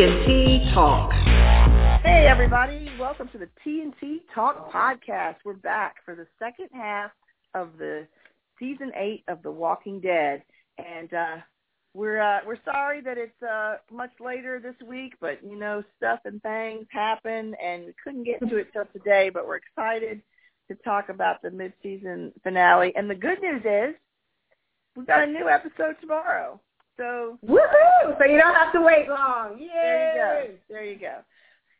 TNT Talk. Hey everybody, welcome to the TNT Talk podcast. We're back for the second half of the season eight of The Walking Dead, and uh, we're uh, we're sorry that it's uh, much later this week, but you know stuff and things happen, and we couldn't get to it till today. But we're excited to talk about the mid-season finale, and the good news is we've got a new episode tomorrow. So woohoo! So you don't have to wait long. Yay! There you go. There you go.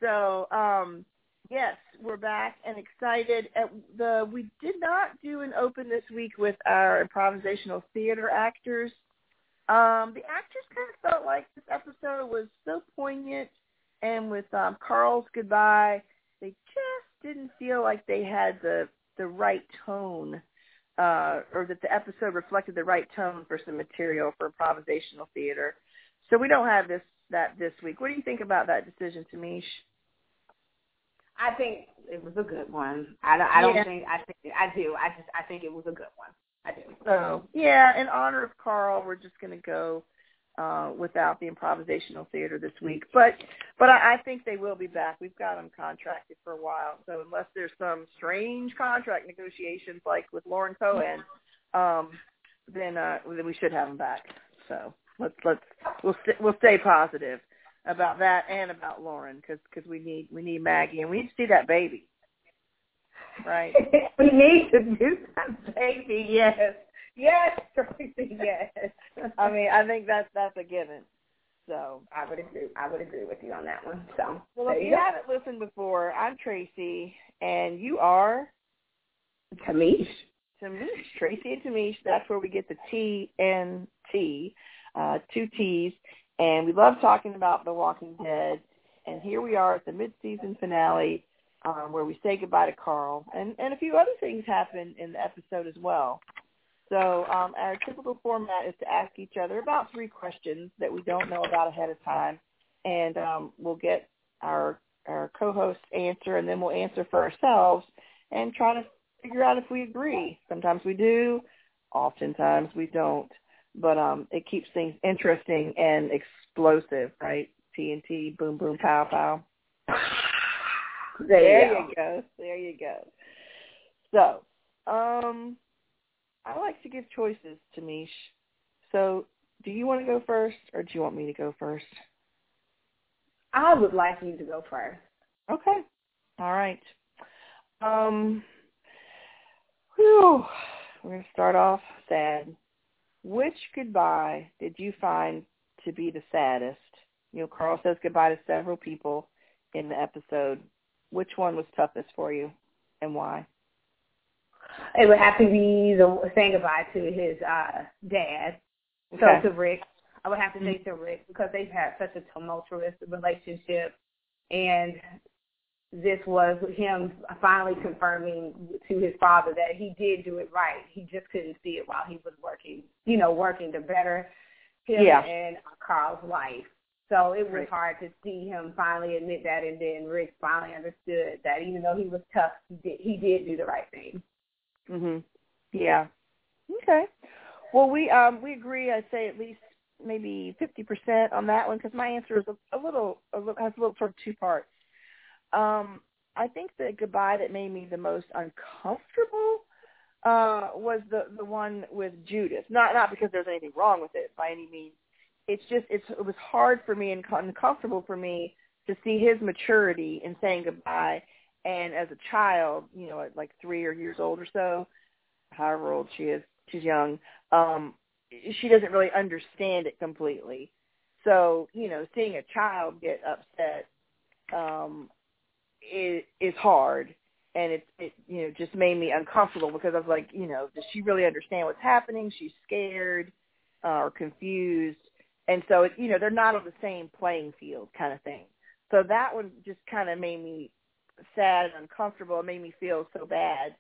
So um, yes, we're back and excited. At the we did not do an open this week with our improvisational theater actors. Um, the actors kind of felt like this episode was so poignant, and with um, Carl's goodbye, they just didn't feel like they had the the right tone, uh, or that the episode reflected the right tone for some material for improvisational theater. So we don't have this that this week. What do you think about that decision, Tamish? I think it was a good one. I don't. I don't Yeah. think. I think. I do. I just. I think it was a good one. I do. So yeah, in honor of Carl, we're just going to go uh, without the improvisational theater this week. But but I, I think they will be back. We've got them contracted for a while. So unless there's some strange contract negotiations like with Lauren Cohan, um, then uh, then we should have them back. So let's let's we'll st- we'll stay positive about that and about Lauren because cause we need we need Maggie and we need to see that baby. Right. we need to do that, baby. Yes. Yes, Tracy. Yes. I mean, I think that's that's a given. So, I would agree. I would agree with you on that one. So, well, if you you haven't listened before, I'm Tracy, and you are Kamish. Tamish. Tracy and Tamish. That's where we get the T and T, uh, two T's, and we love talking about The Walking Dead. And here we are at the mid-season finale, um, where we say goodbye to Carl, and and a few other things happen in the episode as well. So um, our typical format is to ask each other about three questions that we don't know about ahead of time, and um, we'll get our our co-host answer, and then we'll answer for ourselves and try to figure out if we agree. Sometimes we do, oftentimes we don't, but um, it keeps things interesting and explosive, right? TNT, boom, boom, pow, pow. There, There you go. go. There you go. So, um, I like to give choices to Mish. So, do you want to go first, or do you want me to go first? I would like you to go first. Okay. All right. Um, whew. We're going to start off sad. Which goodbye did you find to be the saddest? You know, Carl says goodbye to several people in the episode. Which one was toughest for you, and why? It would have to be the saying goodbye to his uh dad. Okay. So to Rick, I would have to say to Rick because they've had such a tumultuous relationship, and this was him finally confirming to his father that he did do it right. He just couldn't see it while he was working, you know, working to better him Yeah. and Carl's life. So it was Right. hard to see him finally admit that, and then Rick finally understood that even though he was tough, he did he did do the right thing. Mhm. Yeah. Okay. Well, we um we agree. I'd say at least maybe fifty percent on that one because my answer is a, a little a little has a little sort of two parts. Um, I think the goodbye that made me the most uncomfortable uh was the the one with Judith. Not not because there's anything wrong with it by any means. It's just it's it was hard for me and uncomfortable for me to see his maturity in saying goodbye. And as a child, you know, at like three or years old or so, however old she is, she's young. Um, she doesn't really understand it completely. So, you know, seeing a child get upset um, is is hard, and it it you know just made me uncomfortable because I was like, you know, does she really understand what's happening? She's scared uh, or confused, and so it, you know they're not on the same playing field, kind of thing. So that one just kind of made me sad and uncomfortable. It made me feel so bad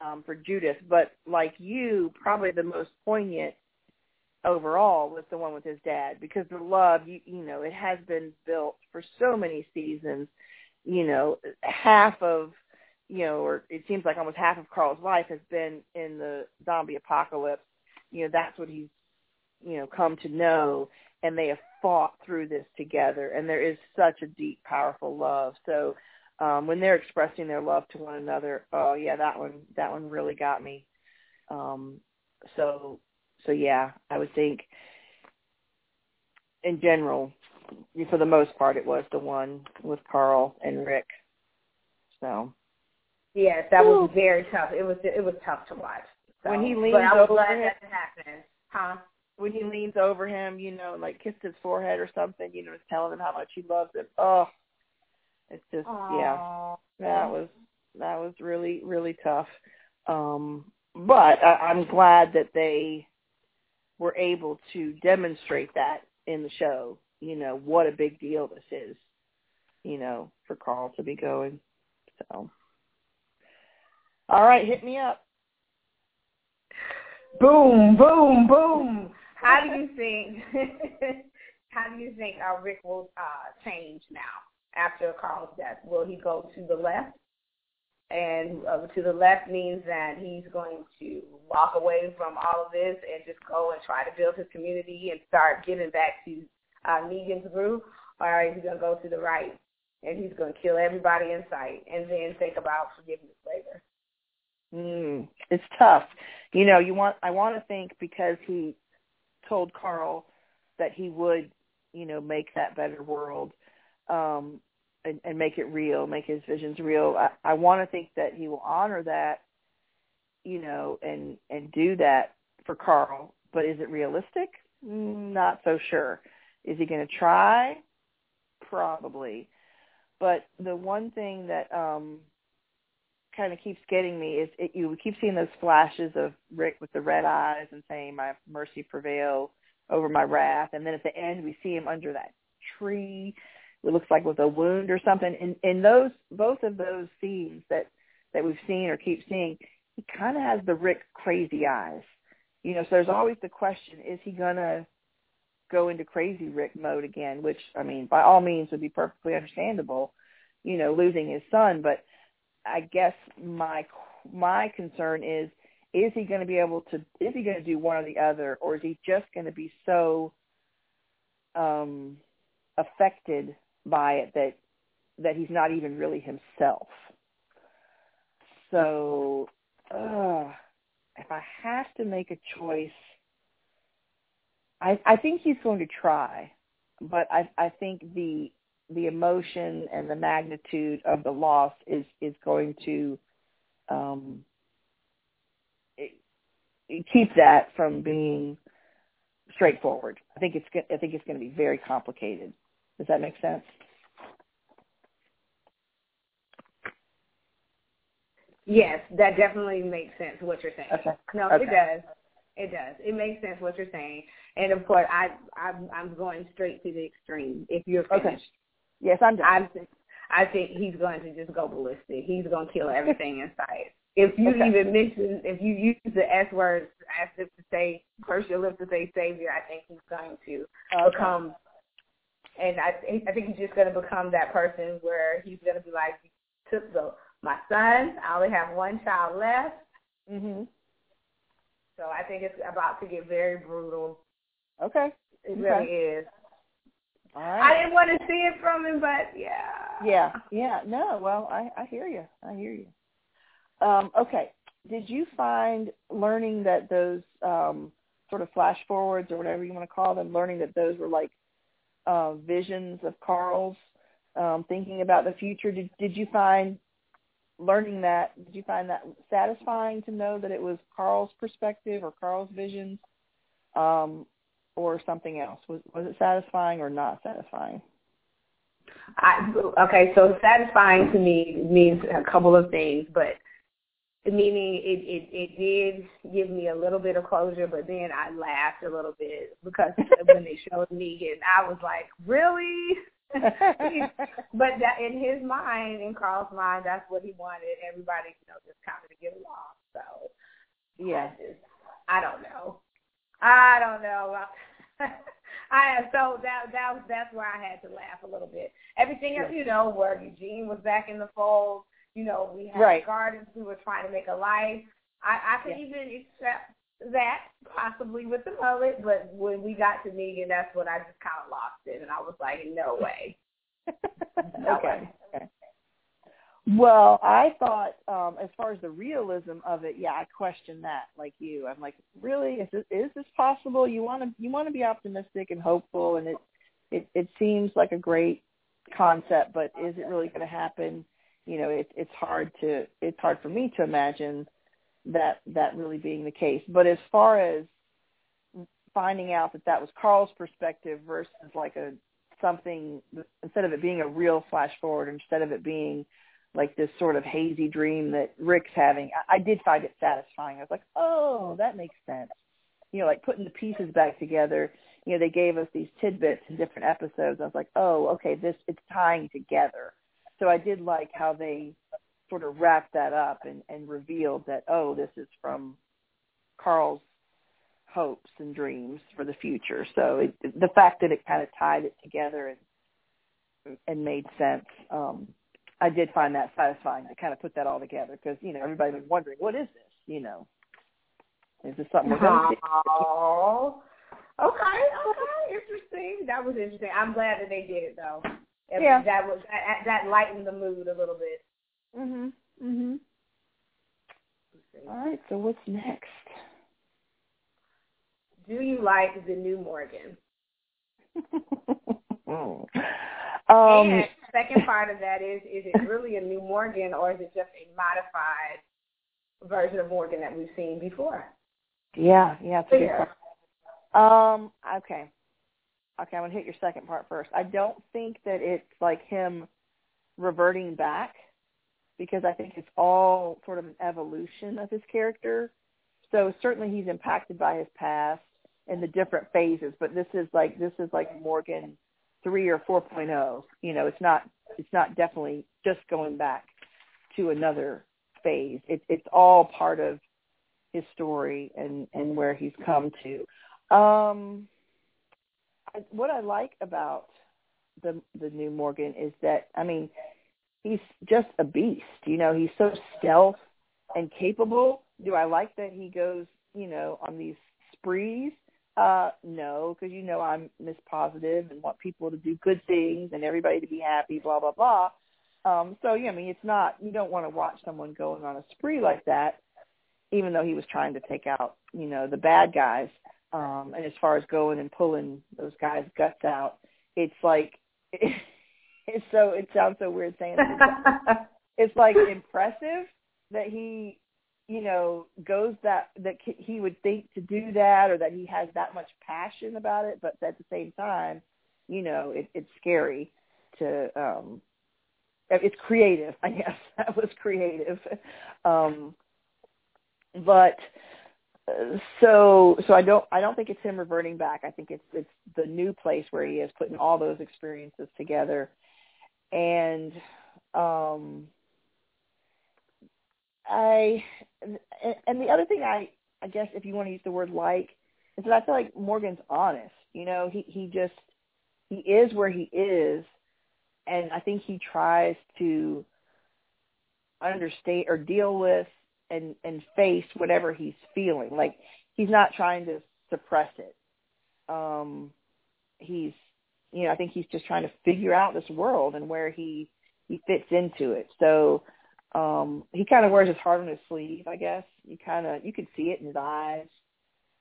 um, for Judith. But like you, probably the most poignant overall was the one with his dad because the love, you, you know, it has been built for so many seasons. You know, half of, you know, or it seems like almost half of Carl's life has been in the zombie apocalypse. You know, that's what he's, you know, come to know, and they have fought through this together, and there is such a deep, powerful love. So um, when they're expressing their love to one another, oh yeah, that one that one really got me. Um, so so yeah, I would think in general, for the most part, it was the one with Carl and Rick. So yes, that Ooh. was very tough. It was it was tough to watch. So. When he leans but I was over glad him, that happened. Huh? When he leans over him, you know, like kissed his forehead or something, you know, is telling him how much he loves him. Oh, it's just Aww. yeah, that was that was really really tough. Um, but I, I'm glad that they were able to demonstrate that in the show. You know what a big deal this is. You know for Carl to be going. So, all right, hit me up. Boom, boom, boom. How do you think? how do you think our Rick will uh, change now after Carl's death? Will he go to the left? And uh, to the left means that he's going to walk away from all of this and just go and try to build his community and start giving back to uh, Negan's group, or is he going to go to the right and he's going to kill everybody in sight and then think about forgiveness later? Mm, it's tough. You know, you want I want to think because he told Carl that he would, you know, make that better world um and, and make it real, make his visions real. I, I want to think that he will honor that, you know, and and do that for Carl. But is it realistic? Not so sure. Is he going to try? Probably. But the one thing that um kind of keeps getting me is it, you keep seeing those flashes of Rick with the red eyes and saying, "My mercy prevail over my wrath," and then at the end we see him under that tree. It looks like with a wound or something. And in those both of those scenes that that we've seen or keep seeing, he kind of has the Rick crazy eyes. You know, so there's always the question: Is he gonna go into crazy Rick mode again? Which I mean, by all means, would be perfectly understandable. You know, losing his son, but I guess my my concern is is he going to be able to is he going to do one or the other or is he just going to be so um affected by it that that he's not even really himself so uh if i have to make a choice i i think he's going to try but i i think the the emotion and the magnitude of the loss is is going to um, it, it keep that from being straightforward. I think it's I think it's going to be very complicated. Does that make sense? Yes, that definitely makes sense. What you're saying. Okay. No, okay. it does. It does. It makes sense what you're saying. And of course, I I'm, I'm going straight to the extreme. If you're finished. Okay. Yes, I'm done. I think I think he's going to just go ballistic. He's going to kill everything in sight. If you okay. even mention, if you use the S word as if to say, first your lips to say savior, I think he's going to okay. become, and I, I think he's just going to become that person where he's going to be like, took the my son. I only have one child left. Mhm. So I think it's about to get very brutal. Okay. It okay. really is. All right. I didn't want to see it from him, but yeah. Yeah, yeah. No, well, I I hear you. I hear you. Um, okay. Did you find learning that those um, sort of flash forwards or whatever you want to call them, learning that those were like uh, visions of Carl's um, thinking about the future? Did did you find learning that? Did you find that satisfying to know that it was Carl's perspective or Carl's visions? Um, or something else? Was was it satisfying or not satisfying? I, okay, so satisfying to me means a couple of things, but meaning it, it it did give me a little bit of closure, but then I laughed a little bit because when they showed me Negan, I was like, really? but that in his mind, in Carl's mind, that's what he wanted. Everybody, you know, just kind of to get along. So yeah, I, just, I don't know. I don't know. I so that that was that's where I had to laugh a little bit. Everything else, you know, where Eugene was back in the fold. You know, we had right. gardens. We were trying to make a life. I I could yeah. even accept that possibly with the mullet, but when we got to Negan, that's when I just kind of lost it, and I was like, no way. no okay. Way. okay. Well, I thought um as far as the realism of it, yeah, I question that like you. I'm like, really? Is this is this possible? You want to you want to be optimistic and hopeful and it it it seems like a great concept, but is it really going to happen? You know, it it's hard to it's hard for me to imagine that that really being the case. But as far as finding out that that was Carl's perspective versus like a something instead of it being a real flash forward, instead of it being like this sort of hazy dream that Rick's having. I, I did find it satisfying. I was like, oh, that makes sense. You know, like putting the pieces back together. You know, they gave us these tidbits in different episodes. I was like, oh, okay, this it's tying together. So I did like how they sort of wrapped that up and, and revealed that, oh, this is from Carl's hopes and dreams for the future. So it, the fact that it kind of tied it together and and made sense um, I did find that satisfying to kind of put that all together because you know everybody was wondering what is this? You know, is this something we're going to okay, okay, interesting. That was interesting. I'm glad that they did it though. It, yeah, that was that, that lightened the mood a little bit. Mhm. Mhm. All right. So what's next? Do you like the new Morgan? um, and second part of that is, is it really a new Morgan or is it just a modified version of Morgan that we've seen before? Yeah, yeah, Um, okay. Okay, I'm gonna hit your second part first. I don't think that it's like him reverting back because I think it's all sort of an evolution of his character. So certainly he's impacted by his past and the different phases, but this is like this is like Morgan three or 4.0. You know, it's not it's not definitely just going back to another phase. It's it's all part of his story and and where he's come to. Um, I, what I like about the the new Morgan is that I mean he's just a beast. You know, he's so stealth and capable. Do I like that he goes you know on these sprees? Uh, no, because you know I'm Miss Positive and want people to do good things and everybody to be happy, blah blah blah. Um, so yeah, I mean it's not you don't want to watch someone going on a spree like that, even though he was trying to take out you know the bad guys. Um, and as far as going and pulling those guys' guts out, it's like it, it's so it sounds so weird saying it. it's like impressive that he you know goes that that he would think to do that or that he has that much passion about it but at the same time you know it, it's scary to um it's creative i guess that was creative um but so so i don't i don't think it's him reverting back. I think it's it's the new place where he is putting all those experiences together. And um I and the other thing I I guess if you want to use the word like is that I feel like Morgan's honest. You know, he he just he is where he is, and I think he tries to understand or deal with and and face whatever he's feeling. Like he's not trying to suppress it. Um, he's you know I think he's just trying to figure out this world and where he he fits into it. So um he kind of wears his heart on his sleeve i guess you kind of you can see it in his eyes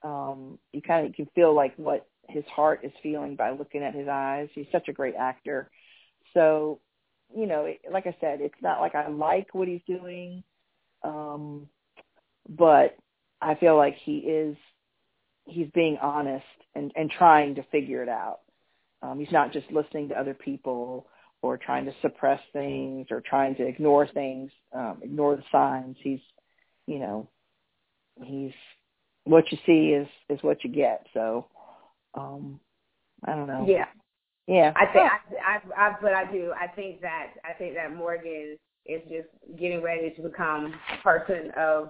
um you kind of you can feel like what his heart is feeling by looking at his eyes he's such a great actor so you know like i said it's not like i like what he's doing um but i feel like he is he's being honest and and trying to figure it out um he's not just listening to other people or trying to suppress things or trying to ignore things, um, ignore the signs. He's, you know, he's what you see is is what you get. So, um, I don't know. Yeah, yeah. I think I, I, I, but I do. I think that I think that Morgan is just getting ready to become a person of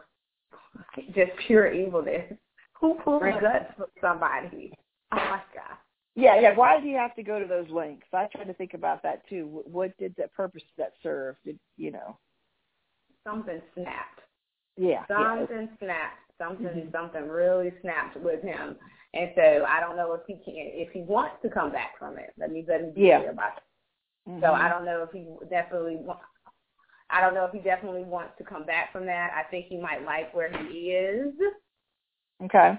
just pure evilness. Who pulls guts from somebody? Oh my god. Yeah, yeah. Why did he have to go to those lengths? I tried to think about that too. What did that purpose that serve? Did you know? Something snapped. Yeah. Something yeah. snapped. Something Mhm. something really snapped with him, and so I don't know if he can if he wants to come back from it. Let me let me be Yeah. clear about that. Mhm. So I don't know if he definitely I don't know if he definitely wants to come back from that. I think he might like where he is. Okay.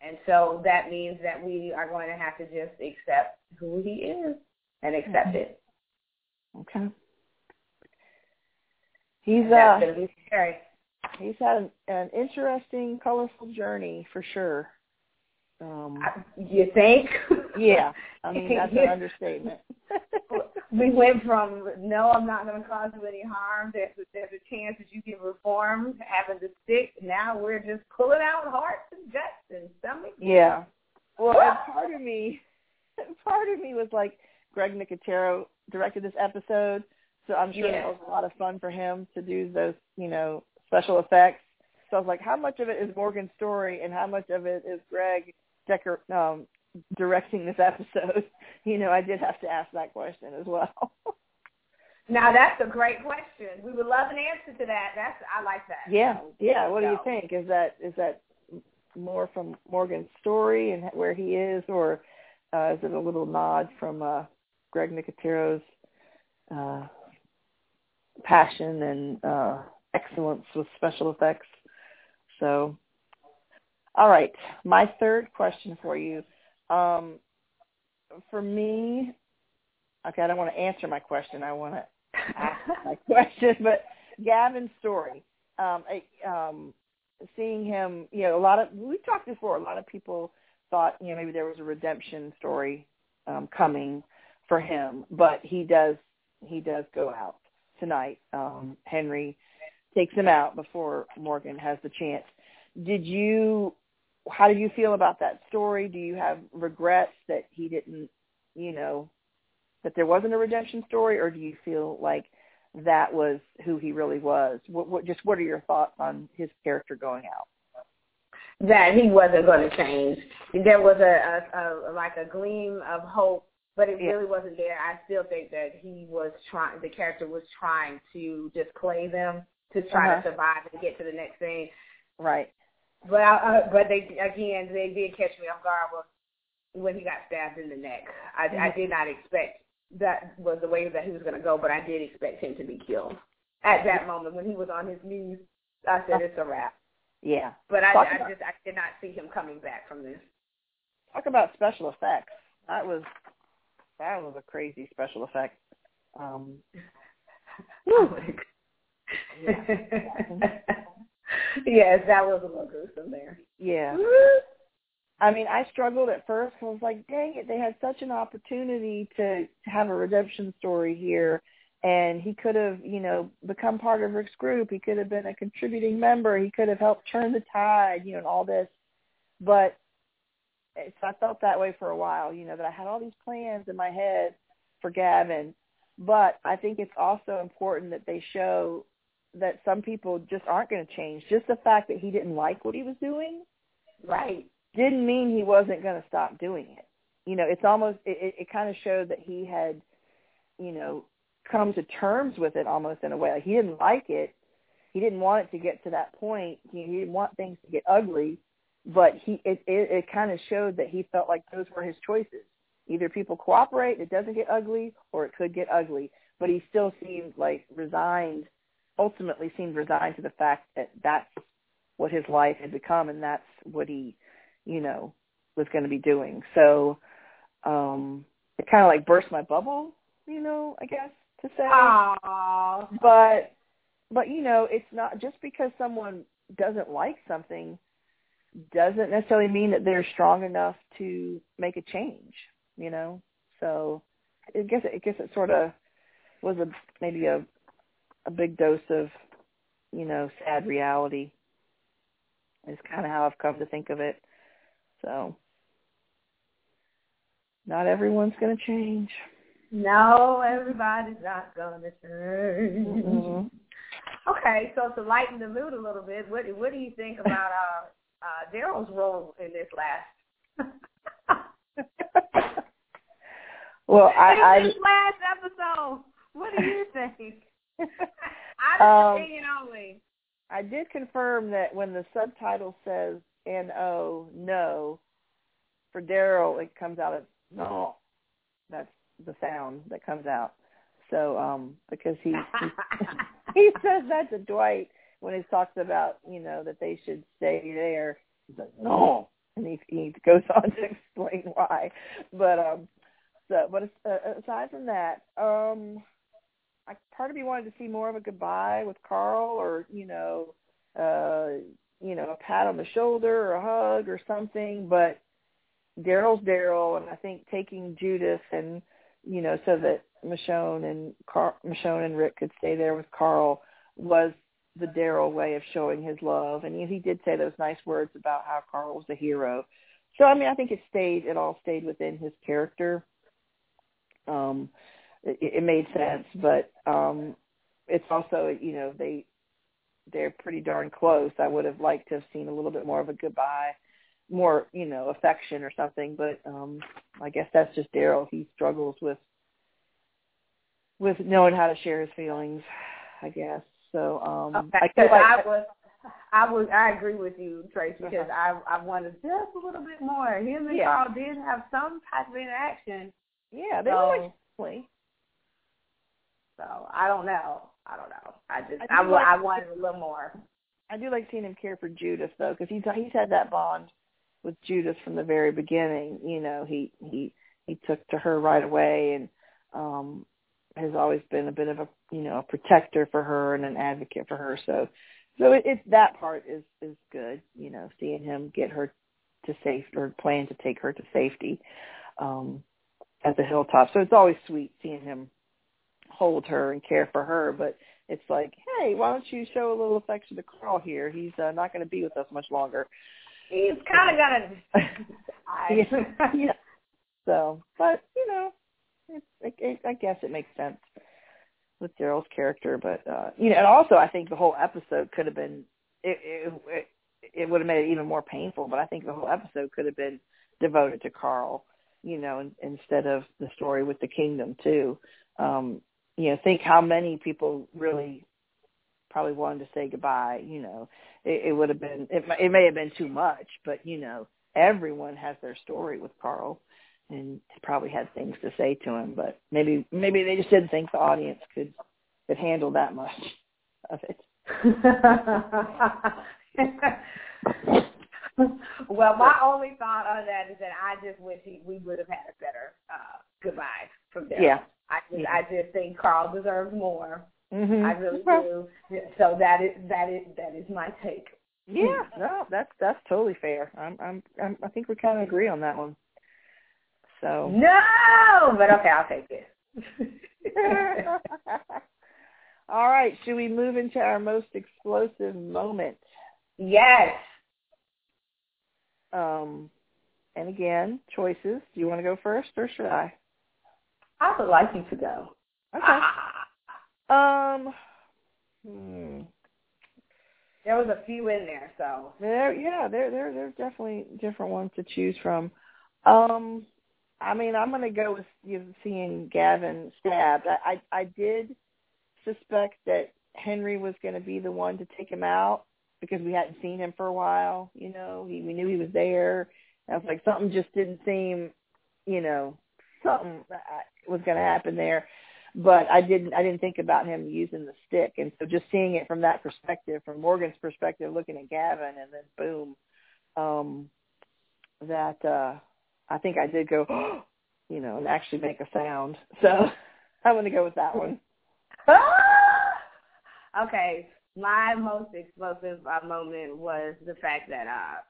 And so that means that we are going to have to just accept who he is and accept Mhm. it. Okay. He's uh he's had an, an interesting, colorful journey for sure. Um, You think? yeah, I mean that's an understatement. we went from no, I'm not going to cause you any harm. There's a, there's a chance that you can reform, having to stick. Now we're just pulling out hearts and guts and stomachs. yeah. Well, part of me, part of me was like, Greg Nicotero directed this episode, so I'm sure Yeah. that was a lot of fun for him to do those, you know, special effects. So I was like, how much of it is Morgan's story, and how much of it is Greg Decker um, directing this episode? You know, I did have to ask that question as well. Now that's a great question. We would love an answer to that. That's I like that. yeah, yeah. What do you think? Is that is that more from Morgan's story and where he is, or uh, is it a little nod from uh, Greg Nicotero's uh, passion and uh, excellence with special effects? So, all right. My third question for you. Um, for me, okay, I don't want to answer my question. I want to ask my question, but Gavin's story. Um, I, um, seeing him, you know, a lot of we talked before. A lot of people thought, you know, maybe there was a redemption story um, coming for him, but he does he does go out tonight. Um, Henry takes him out before Morgan has the chance. Did you? How do you feel about that story? Do you have regrets that he didn't, you know, that there wasn't a redemption story, or do you feel like that was who he really was? What, what just what are your thoughts on his character going out? that he wasn't going to change. There was a, a, a like a gleam of hope, but it Yeah. really wasn't there. I still think that he was trying. The character was trying to just play them to try Uh-huh. to survive and get to the next thing. Right. But I, uh, but they again they did catch me off guard with when he got stabbed in the neck. I, I Mhm. did not expect that was the way that he was going to go, but I did expect him to be killed at that moment when he was on his knees. I said it's a wrap. Yeah. But I, Talk I just I did not see him coming back from this. Talk about special effects. That was that was a crazy special effect. Um, yes, that was a little gruesome there. yeah. I mean, I struggled at first. I was like, dang it, they had such an opportunity to, to have a redemption story here. And he could have, you know, become part of Rick's group. He could have been a contributing member. He could have helped turn the tide, you know, and all this. But it's, I felt that way for a while, you know, that I had all these plans in my head for Gavin. But I think it's also important that they show that some people just aren't going to change. Just the fact that he didn't like what he was doing Right. didn't mean he wasn't going to stop doing it. You know, it's almost it, it, kind of showed that he had, you know, come to terms with it almost in a way. Like he didn't like it. He didn't want it to get to that point. He, he didn't want things to get ugly, but he it it, it kind of showed that he felt like those were his choices. Either people cooperate, it doesn't get ugly, or it could get ugly. But he still seemed like resigned. Ultimately, seemed resigned to the fact that that's what his life had become, and that's what he you know, was going to be doing. So um it kind of like burst my bubble, you know, I guess to say. Aww. But but you know, it's not just because someone doesn't like something doesn't necessarily mean that they're strong enough to make a change, you know. So I guess I guess it sort of was a maybe a a big dose of you know sad reality. Is kind of how I've come to think of it. So not everyone's going to change. No, everybody's not gonna change. Mhm. Okay, so to lighten the mood a little bit, what what do you think about uh, uh, Daryl's role in this last? well, I, this last episode, what do you think? Honest Um, opinion only. I I did confirm that when the subtitle says N-O, no, for Daryl, it comes out as no. That's the sound that comes out. So, um, because he, he, he says that to Dwight when he talks about, you know, that they should stay there. He's like, no. And he, he goes on to explain why. But, um, so, but uh, aside from that, um, I, part of me wanted to see more of a goodbye with Carl or, you know, uh, you know, a pat on the shoulder or a hug or something, but Daryl's Daryl, and I think taking Judith and you know so that Michonne and Car- Michonne and Rick could stay there with Carl was the Daryl way of showing his love, and he, he did say those nice words about how Carl was a hero. So I mean, I think it stayed. It all stayed within his character. Um, it, it made sense, but um, it's also you know they they're pretty darn close. I would have liked to have seen a little bit more of a goodbye, more, you know, affection or something, but um I guess that's just Daryl. He struggles with with knowing how to share his feelings, I guess. So um okay, I feel like I was I was I agree with you, Tracy, because uh-huh. I I wanted just a little bit more. Him and yeah. Carl did have some type of interaction. Yeah, they so, were like so I don't know. I don't know. I just I, I, like, I wanted a little more. I do like seeing him care for Judith though, because he's he's had that bond with Judith from the very beginning. You know, he he he took to her right away and um has always been a bit of a you know a protector for her and an advocate for her. So so it, it's that part is is good. You know, seeing him get her to safety or plan to take her to safety um at the hilltop. So it's always sweet seeing him hold her and care for her, but it's like, hey, why don't you show a little affection to Carl here? He's uh, not going to be with us much longer. He's kind of got to. yeah, yeah. So, but you know, it, it, I guess it makes sense with Daryl's character, but uh, you know, and also I think the whole episode could have been it. It, it, it would have made it even more painful, but I think the whole episode could have been devoted to Carl, you know, in, instead of the story with the kingdom too. Um, you know, think how many people really probably wanted to say goodbye. You know, it, it would have been it, it may have been too much, but you know, everyone has their story with Carl, and probably had things to say to him. But maybe maybe they just didn't think the audience could could handle that much of it. well, my only thought on that is that I just wish he, we would have had a better uh, goodbye from there. Yeah, I just, I just think Carl deserves more. Mm-hmm. I really do. So that is that is that is my take. Yeah, no, that's that's totally fair. I'm I'm, I'm I think we kind of agree on that one. So no, but okay, I'll take it. All right, should we move into our most explosive moment? Yes. Um, and again, choices. Do you want to go first, or should I? I would like you to go. Okay. Um. Hmm. There was a few in there, so there. Yeah, there, there, there's definitely different ones to choose from. Um. I mean, I'm going to go with you know, seeing Gavin stabbed. I, I, I did suspect that Henry was going to be the one to take him out because we hadn't seen him for a while. You know, he we knew he was there. I was like, something just didn't seem, you know, something was going to happen there. But I didn't. I didn't think about him using the stick, and so just seeing it from that perspective, from Morgan's perspective, looking at Gavin, and then boom, um, that uh, I think I did go, you know, and actually make a sound. So I'm going to go with that one. okay, my most explosive uh, moment was the fact that uh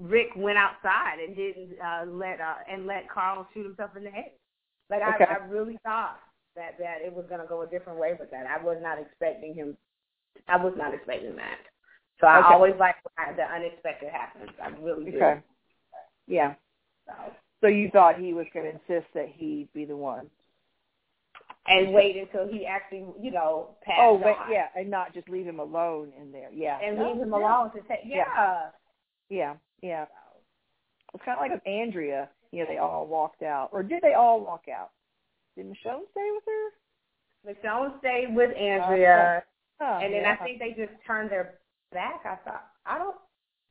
Rick went outside and didn't uh let uh and let Carl shoot himself in the head. Like okay. I, I really thought that that it was going to go a different way with that. I was not expecting him. I was not expecting that. So I okay. always like when the unexpected happens. I really do. Okay. Yeah. So. So you thought he was going to insist that he be the one and wait until he actually, you know, passed Oh, on. yeah, and not just leave him alone in there. Yeah, and no, leave him yeah. alone to say, yeah, yeah, yeah. It's kind of like with Andrea. You know, they all walked out, or did they all walk out? Did Michonne stay with her? Michonne stayed with Andrea, uh, and then yeah. I think they just turned their back. I thought I don't.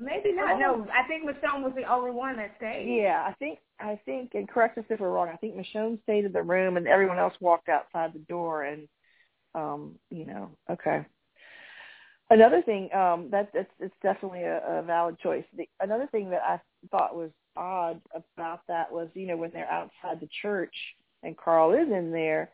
Maybe not. No, I think Michonne was the only one that stayed. Yeah, I think I think, and correct us if we're wrong. I think Michonne stayed in the room, and everyone else walked outside the door. And um, you know, okay. Another thing um, that that's it's definitely a, a valid choice. The, another thing that I thought was odd about that was, you know, when they're outside the church and Carl is in there,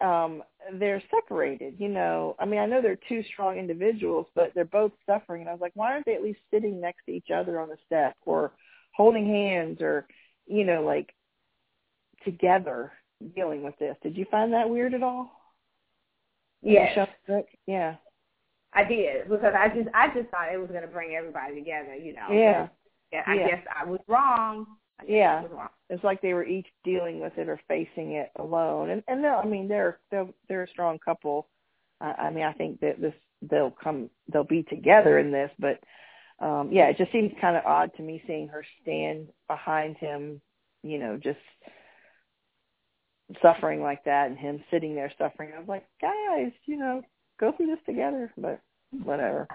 um, they're separated, you know. I mean, I know they're two strong individuals, but they're both suffering. And I was like, why aren't they at least sitting next to each other on the step or holding hands or, you know, like together dealing with this? Did you find that weird at all? Yes. Yeah. I did because I just I just thought it was going to bring everybody together, you know. Yeah. Yeah, I yeah. guess I was wrong. I yeah, was wrong. it's like they were each dealing with it or facing it alone. And and they'll, I mean, they're they're they're a strong couple. I, I mean, I think that this they'll come they'll be together in this, but um yeah, it just seems kind of odd to me seeing her stand behind him, you know, just suffering like that and him sitting there suffering. I was like, guys, you know, go through this together, but whatever.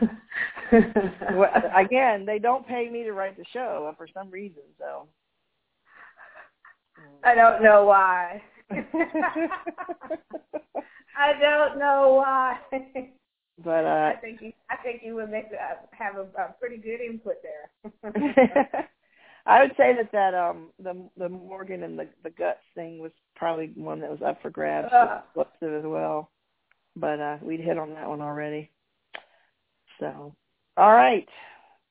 well, again, they don't pay me to write the show for some reason, so. I don't know why. I don't know why. But uh, I think you, I think you would make uh, have a, a pretty good input there. I would say that that um the the Morgan and the the guts thing was probably one that was up for grabs uh, as well, but uh we'd hit on that one already. So, all right,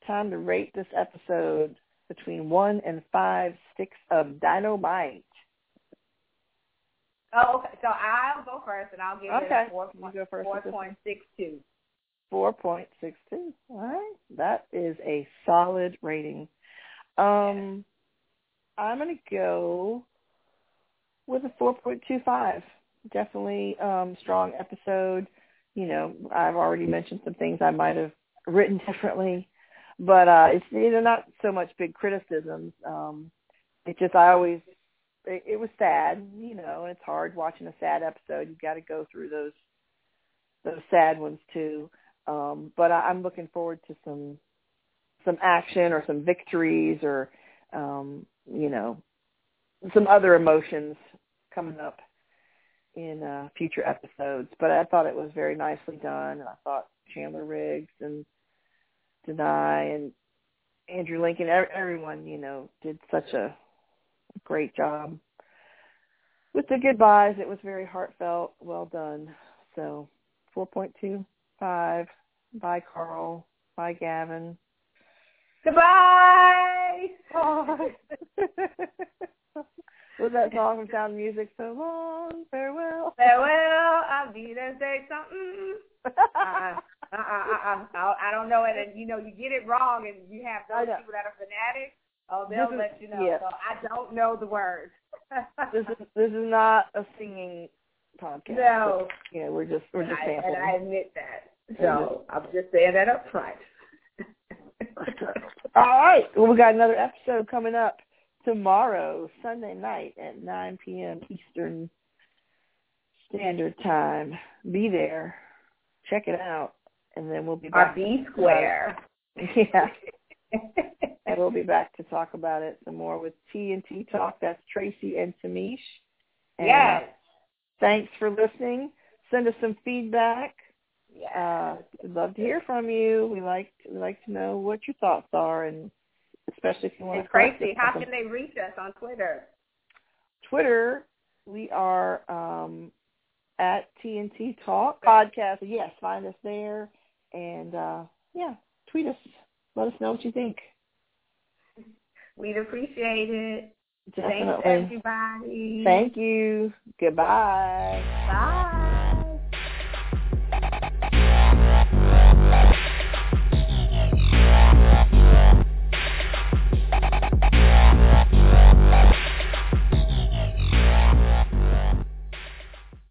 time to rate this episode between one and five sticks of dynamite. Oh, okay. So I'll go first, and I'll give okay. it a four, you go first four point six two. Four point six two. All right, that is a solid rating. Um, I'm gonna go with a four point two five. Definitely um, strong episode you know, I've already mentioned some things I might have written differently, but uh, it's you know not so much big criticisms. Um, it just I always it, it was sad, you know, and it's hard watching a sad episode. You've got to go through those those sad ones too. Um, but I, I'm looking forward to some some action or some victories or um, you know some other emotions coming up in uh, future episodes. But I thought it was very nicely done, and I thought Chandler Riggs and Danai and Andrew Lincoln, everyone, you know, did such a great job. With the goodbyes, it was very heartfelt, well done. So 4.25. Bye, Carl. Bye, Gavin. Goodbye. Was that song from Sound Music? So long, farewell. Farewell, I'll be there say something. uh, uh, uh, I don't know it, and you know you get it wrong, and you have those people that are fanatics. Oh, they'll this let is, you know. Yeah. So I don't know the words. this is this is not a singing podcast. No. But, yeah, we're just we're and just I, sampling. And I admit that. So I'm just saying that up front. All right. Well, we got another episode coming up tomorrow, Sunday night at 9 p.m. Eastern Standard Time. Be there. Check it out. And then we'll be back. Our B Square. Yeah. and we'll be back to talk about it some more with T and T Talk. That's Tracy and Tamish. And yes. Thanks for listening. Send us some feedback. Yeah. Uh, we'd love to hear from you. We like we like to know what your thoughts are and especially if you want it's to. Crazy. How can they reach us on Twitter? Twitter, we are um, at TNT Talk Podcast. Yes, find us there, and uh, yeah, tweet us. Let us know what you think. We'd appreciate it. Definitely. Thanks, everybody. Thank you. Goodbye. Bye.